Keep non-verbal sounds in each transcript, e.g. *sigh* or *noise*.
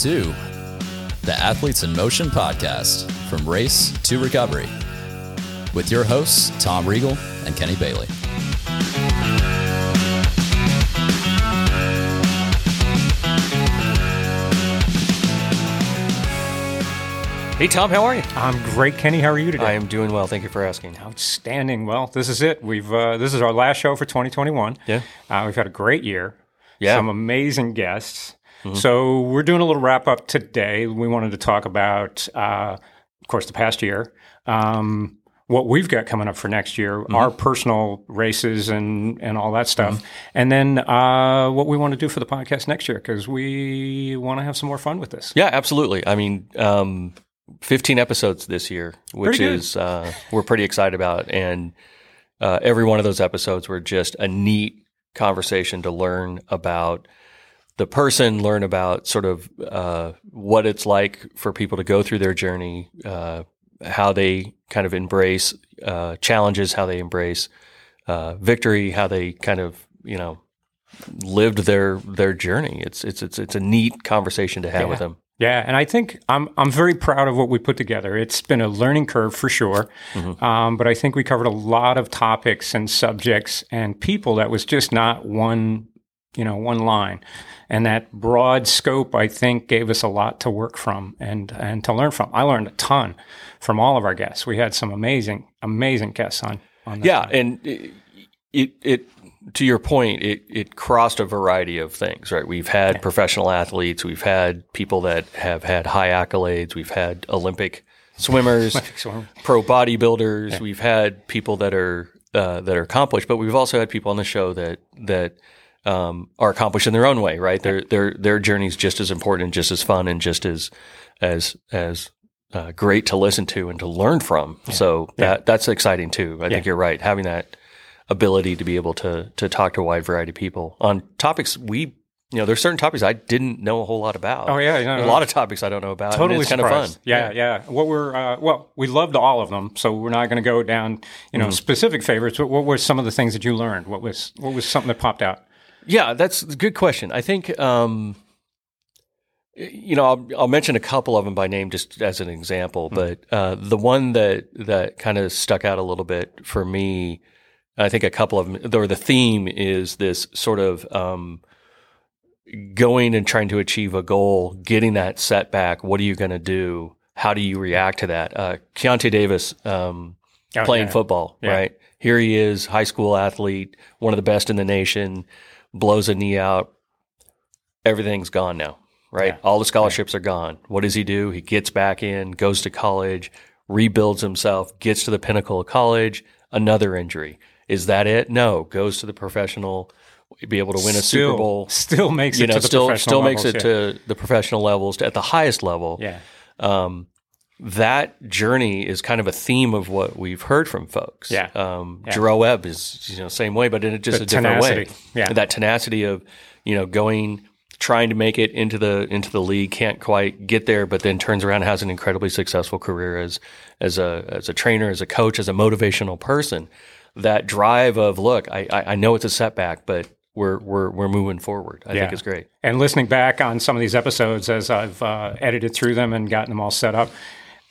to the Athletes in Motion podcast from race to recovery with your hosts, Tom Regal and Kenny Bailey. Hey, Tom, how are you? I'm great, Kenny. How are you today? I am doing well. Thank you for asking. Outstanding. Well, this is it. We've uh, this is our last show for 2021. Yeah. Uh, we've had a great year. Yeah. Some amazing guests. So we're doing a little wrap up today. We wanted to talk about, uh, of course, the past year. Um, what we've got coming up for next year, our personal races and and all that stuff, and then uh, what we want to do for the podcast next year because we want to have some more fun with this. Yeah, absolutely. I mean, um, 15 episodes this year, which is uh, we're pretty excited about, and uh, every one of those episodes were just a neat conversation to learn about the person, learn about sort of uh, what it's like for people to go through their journey, uh, how they kind of embrace uh, challenges, how they embrace uh, victory, how they kind of you know lived their their journey. It's it's it's it's a neat conversation to have with them. Yeah, and I think I'm I'm very proud of what we put together. It's been a learning curve for sure, um, but I think we covered a lot of topics and subjects and people that was just not one, you know, one line, and that broad scope I think gave us a lot to work from and and to learn from. I learned a ton from all of our guests. We had some amazing amazing guests on. on Yeah, one. and it, it it to your point, it it crossed a variety of things, right? We've had professional athletes, we've had people that have had high accolades, we've had Olympic swimmers, *laughs* So, pro bodybuilders, we've had people that are uh, that are accomplished, but we've also had people on the show that that um, are accomplished in their own way, right? Their their their journey's just as important, and just as fun, and just as as as uh, great to listen to and to learn from. So that that's exciting too. I think you're right. Having that ability to be able to to talk to a wide variety of people on topics we you know there's certain topics I didn't know a whole lot about. Oh, yeah, no, a no. lot of topics I don't know about. totally kind of fun. surprised. Yeah, yeah. What were uh, well, we loved all of them, so we're not going to go down, you know, specific favorites. But what were some of the things that you learned? What was what was something that popped out? Yeah, that's a good question. I think, um, you know, I'll, I'll mention a couple of them by name just as an example, but uh, the one that that kind of stuck out a little bit for me, I think a couple of them, or the theme is this sort of um, going and trying to achieve a goal, getting that setback. What are you going to do? How do you react to that? Uh, Keontae Davis, um, Oh, playing yeah. football, Yeah. right? Here he is, high school athlete, one of the best in the nation, blows a knee out. Everything's gone now, right? Yeah. All the scholarships are gone. What does he do? He gets back in, goes to college, rebuilds himself, gets to the pinnacle of college, another injury. Is that it? No. Goes to the professional, be able to win a Still- Super Bowl. Still makes You it know, to the still professional still makes levels, it yeah. to the professional levels, to, at the highest level Yeah, um, that journey is kind of a theme of what we've heard from folks. Yeah. Um, Yeah. Webb is you know same way, but in just The a different way. Yeah. That tenacity of you know going trying to make it into the into the league can't quite get there, but then turns around and has an incredibly successful career as as a as a trainer, as a coach, as a motivational person. That drive of look, I I, I know it's a setback, but we're we're we're moving forward. I think Yeah. it's great. And listening back on some of these episodes as I've uh, edited through them and gotten them all set up,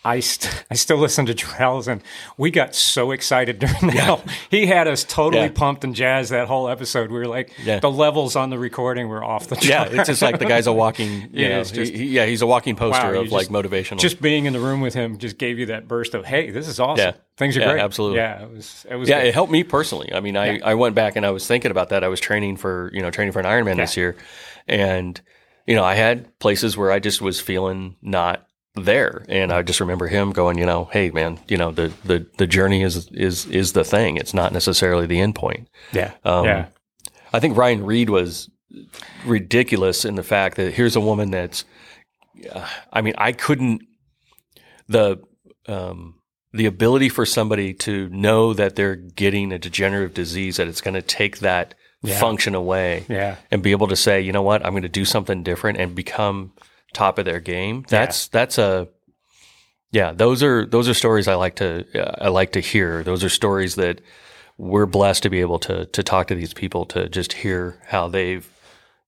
I, st- I still listen to Jarrell's, and we got so excited during that. *laughs* He had us totally Yeah. pumped and jazzed that whole episode. We were like, Yeah. the levels on the recording were off the chart. Yeah, it's just like the guy's a walking. *laughs* You Yeah, know, just- he- yeah, he's a walking poster Wow, of like just- motivational. just being in the room with him just gave you that burst of, hey, this is awesome. Yeah. Things are Yeah, great. absolutely. Yeah, it was. It was. Yeah, good. it helped me personally. I mean, I, Yeah. I went back and I was thinking about that. I was training for, you know, training for an Ironman this year. And, you know, I had places where I just was feeling not there. And I just remember him going, you know, hey man, you know, the, the, the journey is, is, is the thing. It's not necessarily the end point. yeah, Um, yeah, I think Ryan Reed was ridiculous in the fact that here's a woman that's, uh, I mean, I couldn't, the, um, the ability for somebody to know that they're getting a degenerative disease, that it's going to take that Yeah. function away yeah. and be able to say, you know what, I'm going to do something different and become top of their game. That's, that's a, yeah, those are, those are stories I like to, uh, I like to hear. Those are stories that we're blessed to be able to, to talk to these people to just hear how they've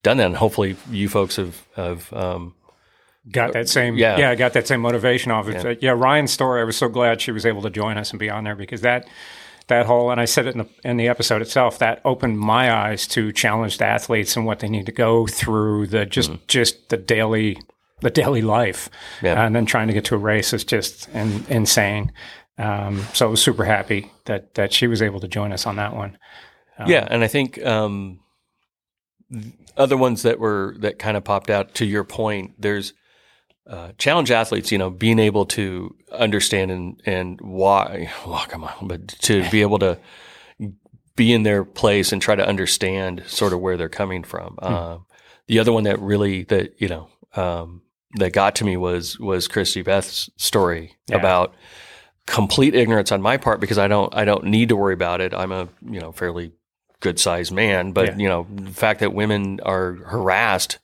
done that. And hopefully you folks have, have, um, got that same yeah. yeah, I got that same motivation off it. Yeah. Yeah. yeah, Ryan's story. I was so glad she was able to join us and be on there because that that whole and I said it in the in the episode itself that opened my eyes to challenged athletes and what they need to go through the just just the daily the daily life Yeah. and then trying to get to a race is just in, insane. Um, so I was super happy that that she was able to join us on that one. yeah, and I think um, other ones that were that kind of popped out to your point. There's uh, challenge athletes, you know, being able to understand and and why *laughs* walk them on, but to be able to be in their place and try to understand sort of where they're coming from. Um, the other one that really that you know um, that got to me was was Christy Beth's story Yeah. about complete ignorance on my part because I don't I don't need to worry about it. I'm a you know fairly good sized man, but Yeah. you know the fact that women are harassed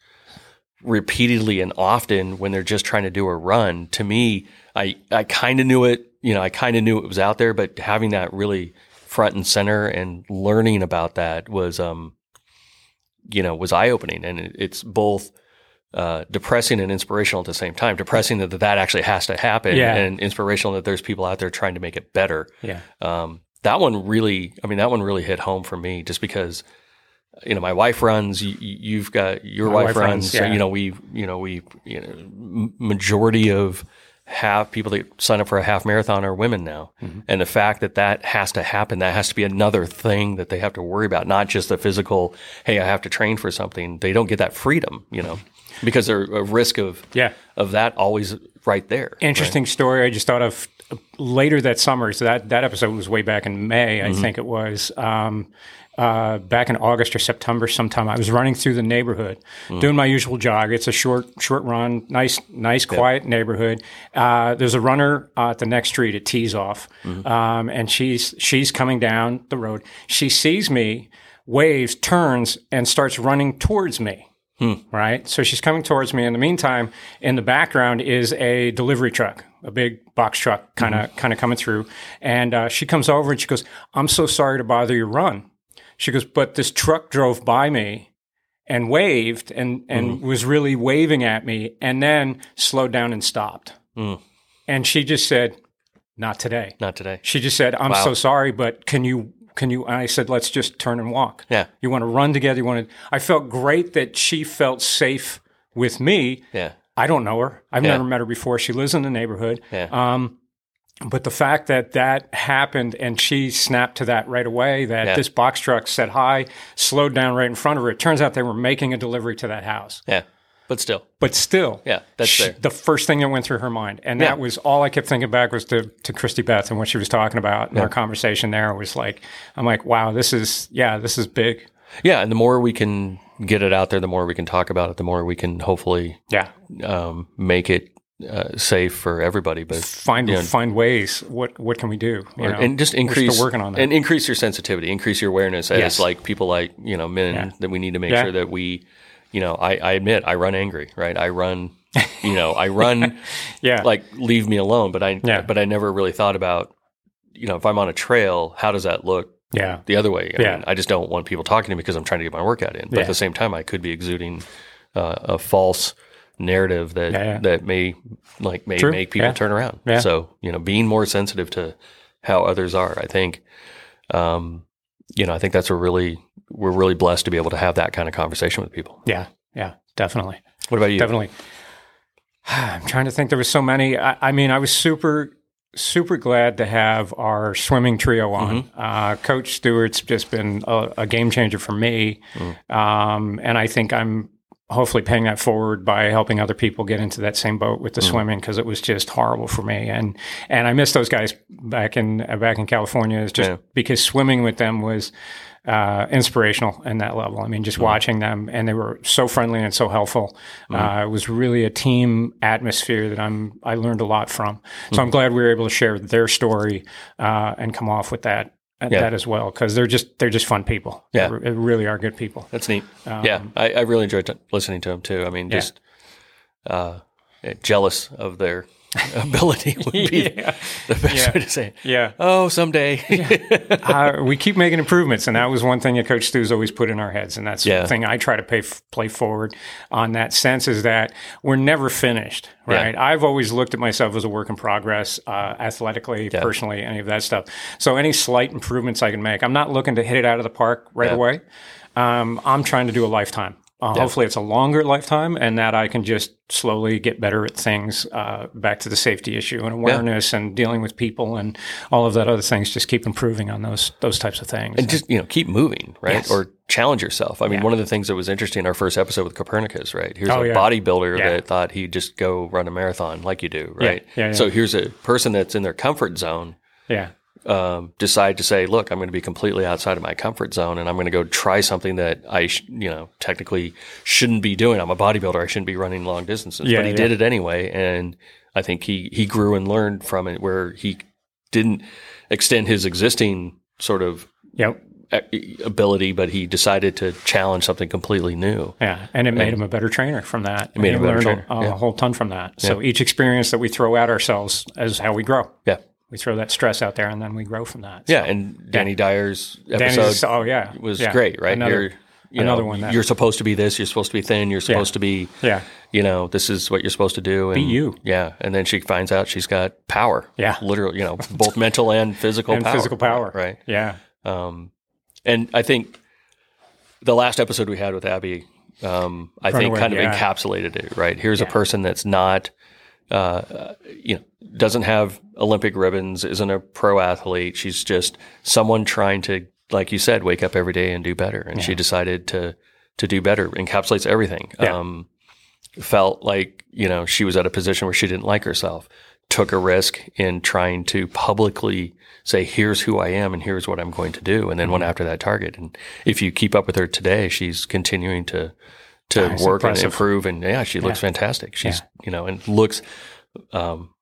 repeatedly and often when they're just trying to do a run to me I I kind of knew it you know I kind of knew it was out there but having that really front and center and learning about that was um you know was eye opening and it, it's both uh, depressing and inspirational at the same time. Depressing that that actually has to happen, Yeah. and inspirational that there's people out there trying to make it better. Yeah. Um, that one really, I mean, that one really hit home for me, just because you know my wife runs. You, you've got your wife, wife runs. runs, so, you know, we, you know, we, you know majority of half people that sign up for a half marathon are women now, Mm-hmm. and the fact that that has to happen, that has to be another thing that they have to worry about, not just the physical. Hey, I have to train for something. They don't get that freedom, you know, because they're a risk of Yeah. of that always right there. Interesting story. I just thought of later that summer. So that that episode was way back in May, I think it was. Um, uh, back in August or September, sometime I was running through the neighborhood, doing my usual jog. It's a short short run, nice nice quiet neighborhood. Uh, there's a runner uh, at the next street. It tees off, um, and she's she's coming down the road. She sees me, waves, turns, and starts running towards me Hmm. right? So she's coming towards me. In the meantime, in the background is a delivery truck, a big box truck, kind of mm-hmm. kind of coming through. And uh, she comes over and she goes, "I'm so sorry to bother your run." She goes, "But this truck drove by me." And waved and, and mm-hmm. was really waving at me and then slowed down and stopped. Hmm. And she just said, Not today. Not today. She just said, "I'm Wow. so sorry, but can you can you?" And I said, "Let's just turn and walk. Yeah. You want to run together? You want to?" I felt great that she felt safe with me. Yeah. I don't know her. I've Yeah. never met her before. She lives in the neighborhood. Yeah. Um, but the fact that that happened and she snapped to that right away, that Yeah. this box truck said hi, slowed down right in front of her. It turns out they were making a delivery to that house. Yeah. But still. But still, Yeah, that's she- the first thing that went through her mind, and Yeah. that was all I kept thinking back was to to Christy Beth and what she was talking about. And our conversation there was like, I'm like, wow, this is yeah, this is big. Yeah. And the more we can get it out there, the more we can talk about it, the more we can hopefully Yeah, um, make it uh, safe for everybody. But find Yeah. find ways. What what can we do? You or- know? and just increase working on that. and increase your sensitivity, increase your awareness as Yes. like people like you know men Yeah. that we need to make Yeah. sure that we, you know, I, I admit I run angry, right? I run, you know, I run *laughs* yeah, like leave me alone, but I Yeah. but I never really thought about, you know, if I'm on a trail, how does that look yeah, the other way? I Yeah. mean, I just don't want people talking to me because I'm trying to get my workout in. But Yeah. at the same time, I could be exuding uh, a false narrative that Yeah, yeah. that may like may True. make people turn around. So you know, being more sensitive to how others are, I think, um, you know, I think that's a really we're really blessed to be able to have that kind of conversation with people. yeah, yeah, definitely. What about you? Definitely. *sighs* I'm trying to think. There was so many. I, I mean, I was super, super glad to have our swimming trio on. Mm-hmm. Uh, Coach Stewart's just been a, a game changer for me, Mm. um, and I think I'm hopefully paying that forward by helping other people get into that same boat with the Mm. swimming because it was just horrible for me. And and I miss those guys back in uh, back in California. It's just Yeah. because swimming with them was uh, inspirational in that level. I mean, just watching them, and they were so friendly and so helpful. Uh, it was really a team atmosphere that I'm I learned a lot from. So I'm glad we were able to share their story uh, and come off with that. Uh, Yeah. That as well, because they're just they're just fun people. Yeah. they really are good people. That's neat. Um, yeah, I, I really enjoyed t- listening to them too. I mean, Yeah. just uh, jealous of their *laughs* ability would be *laughs* Yeah. the best Yeah. way to say it. Yeah. Oh, someday. *laughs* uh, we keep making improvements, and that was one thing that Coach Stu's always put in our heads, and that's Yeah. the thing I try to pay, play forward on that sense is that we're never finished, Yeah. right? I've always looked at myself as a work in progress, uh, athletically, personally, any of that stuff. So any slight improvements I can make, I'm not looking to hit it out of the park right Yeah. away. Um, I'm trying to do a lifetime. Uh, Hopefully, it's a longer lifetime, and that I can just slowly get better at things. Uh, back to the safety issue and awareness, and dealing with people, and all of that other things. Just keep improving on those those types of things. and just you know keep moving right Yes. or challenge yourself i mean Yeah. one of the things that was interesting in our first episode with copernicus right here's Oh, a yeah. bodybuilder Yeah. that thought he'd just go run a marathon like you do right Yeah, yeah. so here's a person that's in their comfort zone yeah, um, decide to say look i'm going to be completely outside of my comfort zone and i'm going to go try something that i sh- you know technically shouldn't be doing i'm a bodybuilder i shouldn't be running long distances Yeah, but he yeah. did it anyway and i think he he grew and learned from it where he didn't extend his existing sort of yep, ability, but he decided to challenge something completely new. yeah, and it made him a better trainer from that. It made him a learned a, yeah. a whole ton from that. So each experience that we throw at ourselves is how we grow. Yeah. We throw that stress out there, and then we grow from that. Yeah. And Danny Dyer's Danny's episode just- oh yeah, was yeah. great, right? Another, you're, you another know, one that- You're supposed to be this. You're supposed to be thin. You're supposed to be, yeah, you know, this is what you're supposed to do. And, you. Yeah. And then she finds out she's got power. Yeah. Literally, you know, both mental and physical and power. physical power. Right. Yeah, Um, and I think the last episode we had with Abby, um, I think kind of yeah. encapsulated it, right? Here's a person that's not, uh, you know, doesn't have Olympic ribbons, isn't a pro athlete. She's just someone trying to, like you said, wake up every day and do better. And she decided to, to do better, encapsulates everything. Yeah. Um, felt like, you know, she was at a position where she didn't like herself, took a risk in trying to publicly say, here's who I am and here's what I'm going to do. And then Mm-hmm. went after that target. And if you keep up with her today, she's continuing to, to That's work and improve. And yeah, she looks fantastic. She's, you know, and looks, um,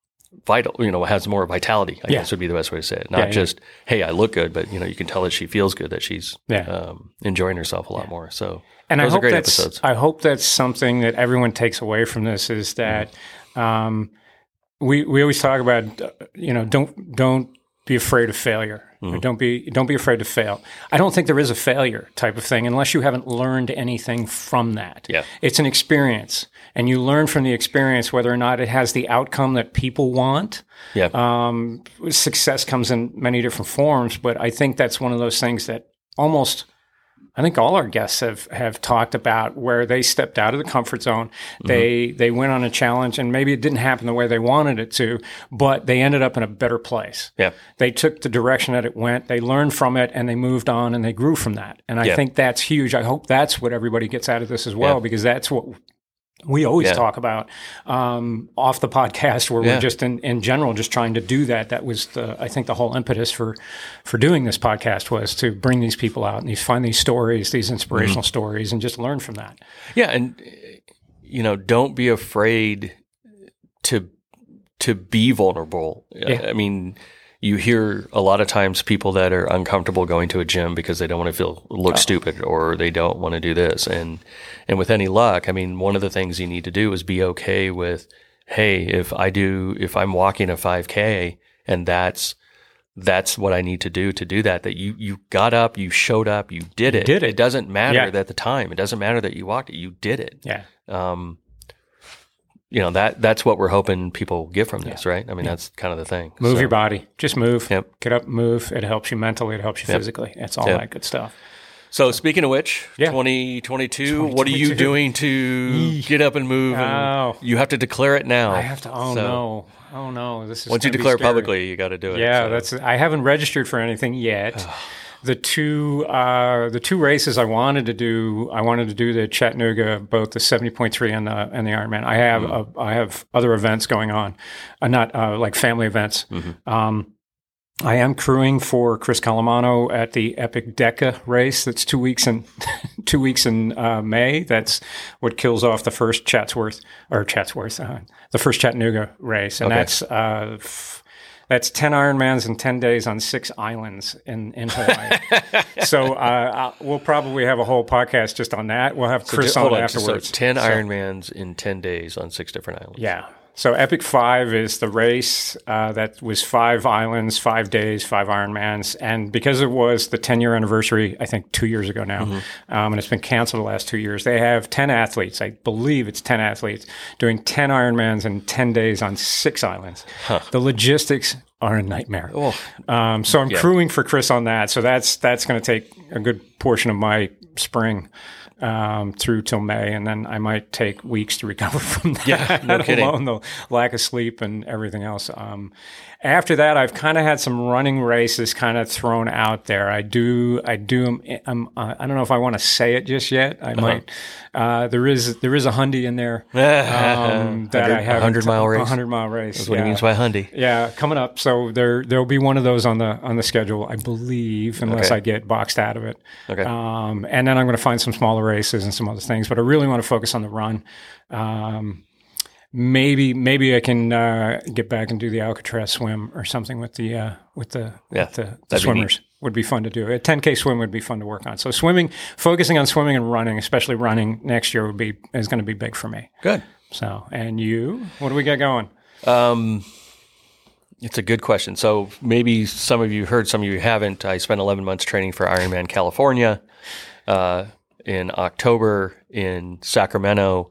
vital, you know, has more vitality, I Yeah. guess would be the best way to say it. Not Yeah, yeah. just, hey, I look good, but you know, you can tell that she feels good, that she's Yeah. um, enjoying herself a lot more. So and I hope great that's episodes. I hope that's something that everyone takes away from this is that um, we we always talk about uh, you know don't don't be afraid of failure. Mm-hmm. Or Don't be don't be afraid to fail. I don't think there is a failure type of thing unless you haven't learned anything from that. Yeah. It's an experience, and you learn from the experience whether or not it has the outcome that people want. Yeah. Um, success comes in many different forms, but I think that's one of those things that almost I think all our guests have have talked about where they stepped out of the comfort zone. Mm-hmm. They they went on a challenge and maybe it didn't happen the way they wanted it to, but they ended up in a better place. yeah. They took the direction that it went, they learned from it and they moved on and they grew from that. And I Yeah. think that's huge. I hope that's what everybody gets out of this as well Yeah. because that's what we always Yeah. talk about um, off the podcast where Yeah. we're just in, in general just trying to do that that was the i think the whole impetus for for doing this podcast was to bring these people out and these find these stories these inspirational Mm-hmm. stories and just learn from that Yeah, and you know, don't be afraid to to be vulnerable. Yeah. I mean, you hear a lot of times people that are uncomfortable going to a gym because they don't want to feel look stupid or they don't want to do this. And and with any luck, I mean, one of the things you need to do is be okay with, hey, if I do if I'm walking a 5K and that's that's what I need to do to do that. That you you got up, you showed up, you did it. did it. It doesn't matter Yeah. at the time. It doesn't matter that you walked it. You did it yeah um, you know that that's what we're hoping people get from this, right? I mean, that's kind of the thing. move So, your body just move Yep. get up move it helps you mentally it helps you physically it's all Yep. that good stuff So speaking of which, Yeah. 2022, what are you doing to get up and move? and Oh. You have to declare it now. i have to oh So, no oh no this is Once you declare publicly, you got to do it. Yeah, So, that's. I haven't registered for anything yet. The two, uh, the two races I wanted to do, I wanted to do the Chattanooga, both the seventy point three and the and the Ironman. I have, uh, I have other events going on, uh, not uh, like family events. Um, I am crewing for Chris Calamano at the Epic Deca race. That's two weeks in *laughs* two weeks in uh, May. That's what kills off the first Chatsworth or Chatsworth, uh, the first Chattanooga race, and Okay. that's uh, f- that's ten Ironmans in ten days on six islands in in Hawaii. *laughs* so uh, we'll probably have a whole podcast just on that. We'll have Chris Hold on on, so afterwards. 10 So- Ironmans in 10 days on six different islands. yeah. So Epic Five is the race uh, that was five islands, five days, five Ironmans, and because it was the 10 year anniversary, I think two years ago now, um, and it's been canceled the last two years. They have 10 athletes, I believe it's 10 athletes, doing 10 Ironmans in 10 days on six islands. The logistics are a nightmare. Um, so I'm crewing for Chris on that. So that's that's going to take a good portion of my spring um, through till May, and then I might take weeks to recover *laughs* from that. Yeah, no *laughs* kidding. alone the lack of sleep and everything else. Um, after that, I've kind of had some running races kind of thrown out there. I do, I do. I'm, uh, I don't know if I want to say it just yet. Uh-huh. I might. Uh, there is there is a Hundy in there *laughs* um, that I have a 100 mile race? A hundred mile race. That's what he means by Hundy. Yeah, coming up. So there there'll be one of those on the on the schedule, I believe, unless Okay. I get boxed out of it. Okay. Um, and then I'm going to find some smaller races and some other things, but I really want to focus on the run. Um, maybe maybe I can uh, get back and do the Alcatraz swim or something with the uh, with the Yeah, with the, the that'd be swimmers. Would be fun to do. A 10k swim would be fun to work on. So swimming, focusing on swimming and running, especially running next year would be is going to be big for me. Good. So, and you, what do we got going? Um, it's a good question. So maybe some of you heard, some of you haven't. I spent 11 months training for Ironman California uh, in October in Sacramento,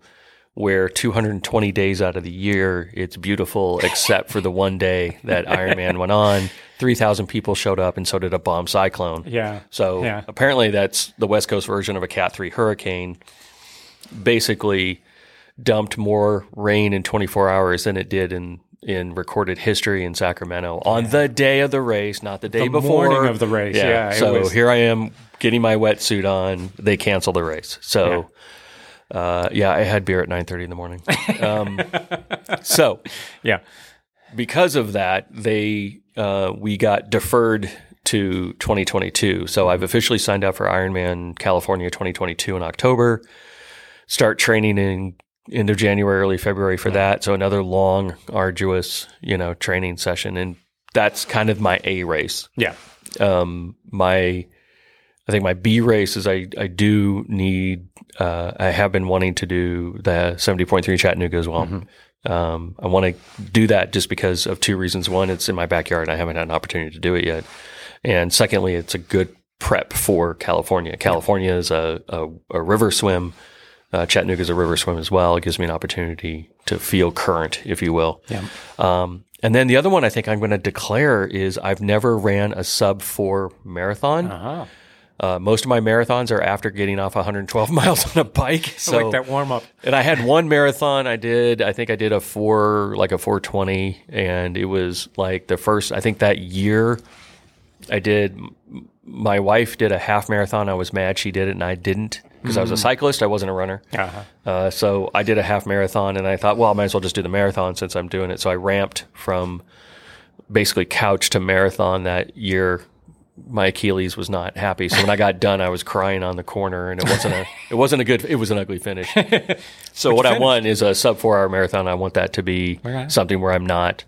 where 220 days out of the year it's beautiful, except for the one day that *laughs* Ironman went on. 3,000 people showed up, and so did a bomb cyclone. Yeah. So Yeah. apparently, that's the West Coast version of a Cat 3 hurricane. Basically, dumped more rain in 24 hours than it did in, in recorded history in Sacramento on the day of the race, not the day before. The before. morning of the race, yeah, it so was- here I am getting my wetsuit on. They cancel the race. So. Uh, yeah, I had beer at 9:30 in the morning. Um, *laughs* so, Yeah. because of that, they uh, we got deferred to 2022. So I've officially signed up for Ironman California 2022 in October. Start training in end of January, early February for that. So another long, arduous, you know, training session, and that's kind of my A race. Yeah. Um, my I think my B race is I I do need uh, I have been wanting to do the seventy point three Chattanooga as well. Um, I want to do that just because of two reasons. One, it's in my backyard. I haven't had an opportunity to do it yet, and secondly, it's a good prep for California. California is a, a, a river swim. Uh, Chattanooga is a river swim as well. It gives me an opportunity to feel current, if you will. Yeah. Um, and then the other one I think I'm going to declare is I've never ran a sub four marathon. Uh-huh. Uh, most of my marathons are after getting off 112 *laughs* miles on a bike. *laughs* So, like that warm up. and I had one marathon I did. I think I did a four, like a 420, and it was like the first. I think that year I did. My wife did a half marathon. I was mad she did it and I didn't because I was a cyclist. I wasn't a runner. Uh-huh. Uh, so I did a half marathon, and I thought, well, I might as well just do the marathon since I'm doing it. So I ramped from basically couch to marathon that year. My Achilles was not happy, so when I got done, I was crying on the corner, and it wasn't a it wasn't a good it was an ugly finish. *laughs* So what I want is a sub four hour marathon. I want that to be Okay. something where I'm not.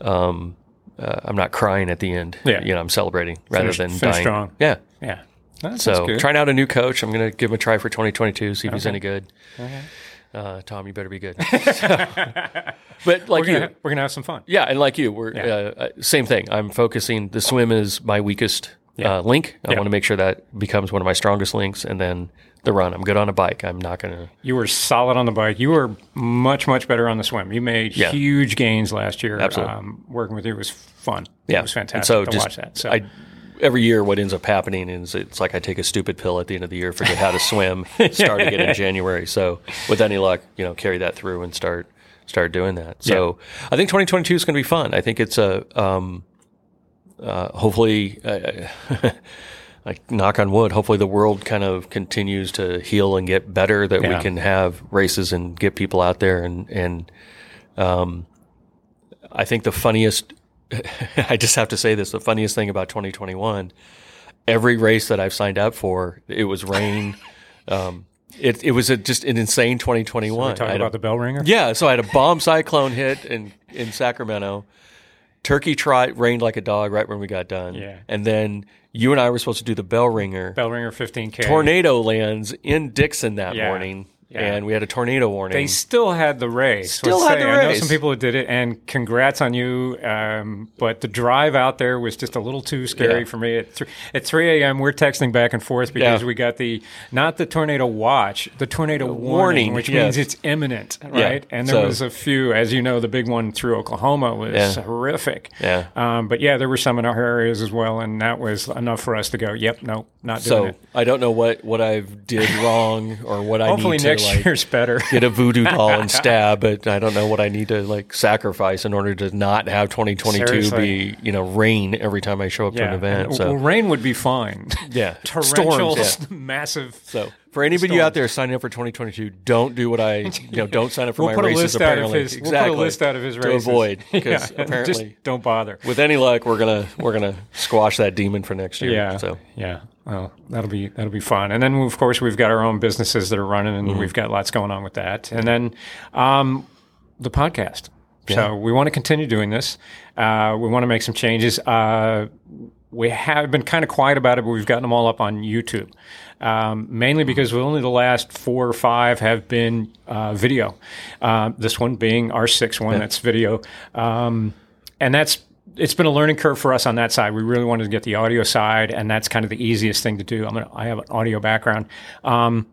Um, uh, I'm not crying at the end. Yeah. You know, I'm celebrating rather Finish- than finish dying. strong. Yeah. Yeah. So good. trying out a new coach. I'm going to give him a try for 2022. See if he's any good. Uh, Tom, you better be good. *laughs* but like we're you, gonna we're gonna have some fun. yeah, and like you, we're Yeah. uh, uh, same thing. I'm focusing. The swim is my weakest uh, link. I Yeah. want to make sure that becomes one of my strongest links, and then the run. I'm good on a bike. I'm not going to. You were solid on the bike. You were much much better on the swim. You made Yeah. huge gains last year. Absolutely. Um, working with you was fun. Yeah, it was fantastic And so to just watch that. So I. Every year, what ends up happening is it's like I take a stupid pill at the end of the year, forget how to swim, *laughs* start again in January. So, with any luck, you know, carry that through and start start doing that. So, I think 2022 is going to be fun. I think it's a um, uh, hopefully, uh, *laughs* like knock on wood, hopefully the world kind of continues to heal and get better. That Yeah. we can have races and get people out there and and um, I think the funniest. *laughs* I just have to say this: the funniest thing about 2021, every race that I've signed up for, it was rain. *laughs* um, it it was a, just an insane 2021. we're talking had a- about the bell ringer. yeah, so I had a bomb cyclone hit in in Sacramento. Turkey trot rained like a dog right when we got done. Yeah. and then you and I were supposed to do the bell ringer. Bell ringer 15k. Tornado lands in Dixon that Yeah. morning. And we had a tornado warning. They still had the race. Still had say. the I know some people that did it, and congrats on you. Um, but the drive out there was just a little too scary Yeah. for me. At, th- at 3 a.m., we're texting back and forth because Yeah. we got the not the tornado watch, the tornado warning, warning, which yes. means it's imminent, right? And there so- was a few, as you know, the big one through Oklahoma was Yeah. horrific. Yeah. Um, but yeah, there were some in our areas as well, and that was enough for us to go. Yep, no, not doing so it. I don't know what what I've did wrong or what I need to next like year's better. get a voodoo doll and *laughs* stab, but I don't know what I need to like sacrifice in order to not have 2022 Seriously. be you know rain every time I show up to an event. and- So well, rain would be fine. yeah, *laughs* torrential, storms. Yeah. *laughs* massive. So for anybody out there signing up for 2022, don't do what I *laughs* you know don't sign up for We'll my put a races. list out of apparently, his. exactly We'll put a list out of his to races avoid because *laughs* Yeah, apparently just don't bother. with any luck we're gonna we're gonna squash that demon for next year. Yeah. So yeah. Well, that'll be that'll be fun. And then of course we've got our own businesses that are running, and Mm-hmm. we've got lots going on with that. And then um, the podcast. So we want to continue doing this. Uh, we want to make some changes. Uh, we have been kind of quiet about it, but we've gotten them all up on YouTube. Um, mainly because only the last four or five have been uh, video. Uh, this one being our sixth one, that's video. Um, and that's it's been a learning curve for us on that side. We really wanted to get the audio side, and that's kind of the easiest thing to do. I'm gonna, I have an audio background. Um,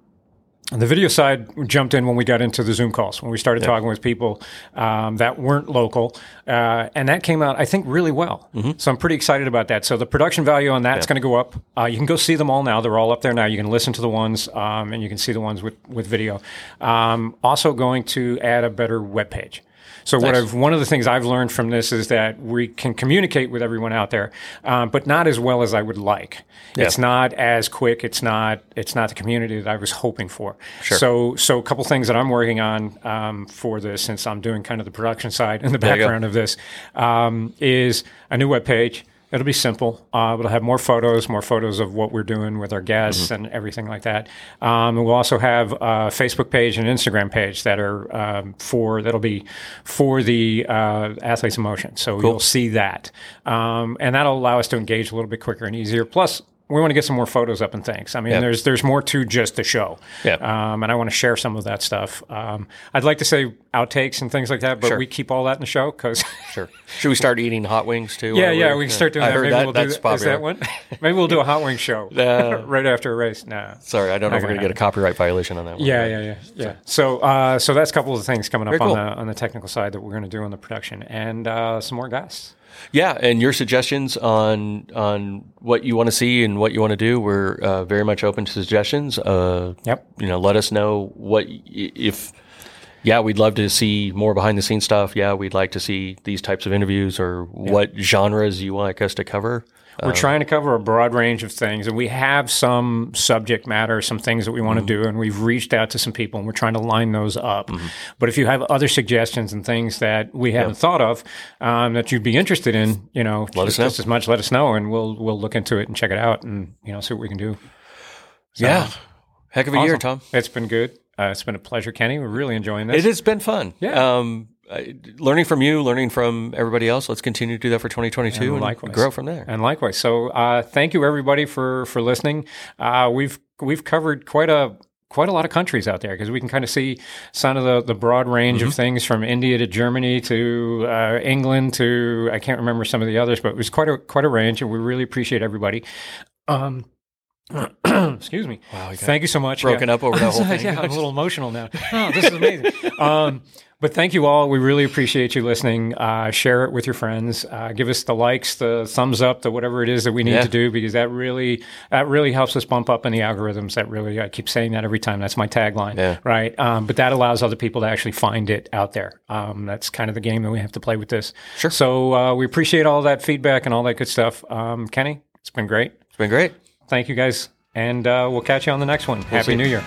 the video side jumped in when we got into the Zoom calls, when we started talking with people um, that weren't local. Uh, and that came out, I think, really well. So I'm pretty excited about that. So the production value on that's going to go up. Uh, you can go see them all now. They're all up there now. You can listen to the ones um, and you can see the ones with, with video. Um, also, going to add a better web page. So what I've one of the things I've learned from this is that we can communicate with everyone out there, um, but not as well as I would like. It's not as quick. It's not. It's not the community that I was hoping for. So so a couple things that I'm working on um, for this, since I'm doing kind of the production side and the background of this, um, is a new web page. It'll be simple. Uh, it'll have more photos, more photos of what we're doing with our guests Mm-hmm. and everything like that. Um, we'll also have a Facebook page and Instagram page that are um, for that'll be for the uh, athletes in motion. So you'll see that, um, and that'll allow us to engage a little bit quicker and easier. Plus. We want to get some more photos up and things. I mean, there's there's more to just the show, Yeah. um, and I want to share some of that stuff. Um, I'd like to say outtakes and things like that, but Sure. we keep all that in the show because sure. Should we start eating hot wings too? yeah, yeah, we can start doing I that. Maybe that, we'll do that. Is that one? Maybe we'll do a hot wing show *laughs* *laughs* right after a race. No. Sorry, I don't know if we're going to get a copyright violation on that one. Yeah, yeah, yeah, yeah. So, uh, so that's a couple of things coming up Very on cool. the on the technical side that we're going to do on the production, and uh, some more guests. Yeah, and your suggestions on on what you want to see and what you want to do, we're uh, very much open to suggestions. Uh, Yep. You know, let us know what if. Yeah, we'd love to see more behind the scenes stuff. Yeah, we'd like to see these types of interviews or what genres you like us to cover. We're trying to cover a broad range of things, and we have some subject matter, some things that we want to Mm-hmm. do, and we've reached out to some people, and we're trying to line those up. But if you have other suggestions and things that we haven't thought of um, that you'd be interested in, you know, Let us just, know. just as much, let us know, and we'll we'll look into it and check it out, and you know, see what we can do. yeah, heck of a year, Tom. It's been good. Uh, it's been a pleasure, Kenny. We're really enjoying this. It has been fun. Yeah. Um, learning from you, learning from everybody else. Let's continue to do that for 2022 and, likewise. grow from there. And likewise. So uh, thank you everybody for for listening. Uh, we've we've covered quite a quite a lot of countries out there because we can kind of see some of the, the broad range Mm-hmm. of things from India to Germany to uh, England to I can't remember some of the others, but it was quite a quite a range, and we really appreciate everybody. Um, *clears throat* excuse me. Wow, you Thank you so much. broken up over that whole *laughs* thing. yeah, I'm a little emotional now. *laughs* Oh, this is amazing. um, but thank you all. We really appreciate you listening. Uh, share it with your friends. Uh, give us the likes, the thumbs up, the whatever it is that we need Yeah. to do because that really that really helps us bump up in the algorithms. That really I keep saying that every time. That's my tagline, Yeah. right? Um, but that allows other people to actually find it out there. Um, that's kind of the game that we have to play with this. Sure. So uh, we appreciate all that feedback and all that good stuff. Um, Kenny, it's been great. It's been great. Thank you guys, and uh, we'll catch you on the next one. Happy. New Year.